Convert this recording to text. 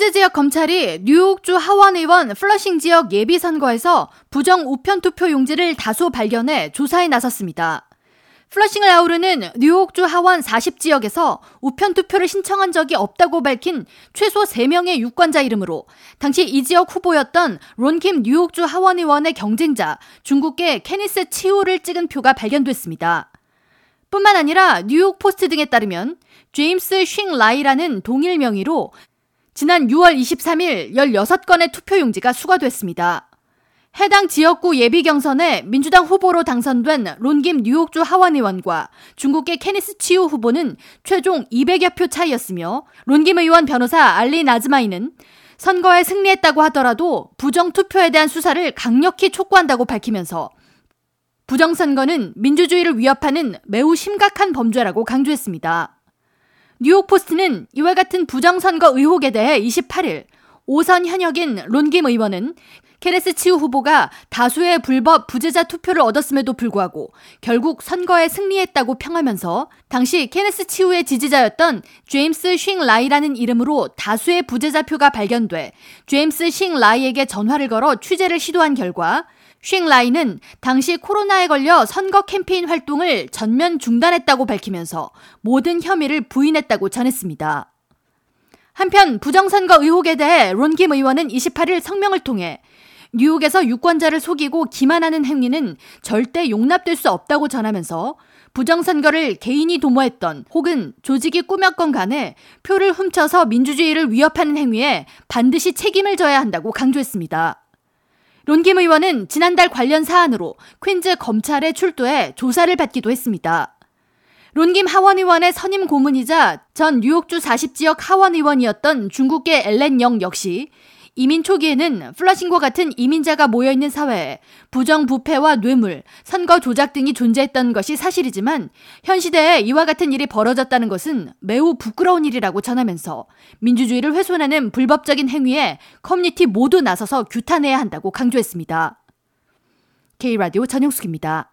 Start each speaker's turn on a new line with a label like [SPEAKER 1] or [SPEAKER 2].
[SPEAKER 1] 퀸즈 지역 검찰이 뉴욕주 하원 의원 플러싱 지역 예비 선거에서 부정 우편 투표 용지를 다수 발견해 조사에 나섰습니다. 플러싱을 아우르는 뉴욕주 하원 40지역에서 우편 투표를 신청한 적이 없다고 밝힌 최소 3명의 유권자 이름으로 당시 이 지역 후보였던 론킴 뉴욕주 하원 의원의 경쟁자 중국계 케니스 치우를 찍은 표가 발견됐습니다. 뿐만 아니라 뉴욕 포스트 등에 따르면 제임스 쉥 라이라는 동일 명의로 지난 6월 23일 16건의 투표용지가 수거됐습니다. 해당 지역구 예비 경선에 민주당 후보로 당선된 론김 뉴욕주 하원 의원과 중국계 케니스 치우 후보는 최종 200여 표 차이였으며 론김 의원 변호사 알리 나즈마이는 선거에 승리했다고 하더라도 부정 투표에 대한 수사를 강력히 촉구한다고 밝히면서 부정선거는 민주주의를 위협하는 매우 심각한 범죄라고 강조했습니다. 뉴욕포스트는 이와 같은 부정선거 의혹에 대해 28일 오선 현역인 론김 의원은 케네스 치우 후보가 다수의 불법 부재자 투표를 얻었음에도 불구하고 결국 선거에 승리했다고 평하면서 당시 케네스 치우의 지지자였던 제임스 쉥 라이라는 이름으로 다수의 부재자 표가 발견돼 제임스 쉥 라이에게 전화를 걸어 취재를 시도한 결과 쉥 라이는 당시 코로나에 걸려 선거 캠페인 활동을 전면 중단했다고 밝히면서 모든 혐의를 부인했다고 전했습니다. 한편 부정선거 의혹에 대해 론김 의원은 28일 성명을 통해 뉴욕에서 유권자를 속이고 기만하는 행위는 절대 용납될 수 없다고 전하면서 부정선거를 개인이 도모했던 혹은 조직이 꾸몄건 간에 표를 훔쳐서 민주주의를 위협하는 행위에 반드시 책임을 져야 한다고 강조했습니다. 론김 의원은 지난달 관련 사안으로 퀸즈 검찰에 출두해 조사를 받기도 했습니다. 론김 하원 의원의 선임 고문이자 전 뉴욕주 40지역 하원 의원이었던 중국계 엘렌 영 역시 이민 초기에는 플러싱과 같은 이민자가 모여있는 사회에 부정부패와 뇌물, 선거 조작 등이 존재했던 것이 사실이지만 현 시대에 이와 같은 일이 벌어졌다는 것은 매우 부끄러운 일이라고 전하면서 민주주의를 훼손하는 불법적인 행위에 커뮤니티 모두 나서서 규탄해야 한다고 강조했습니다. K라디오 전영숙입니다.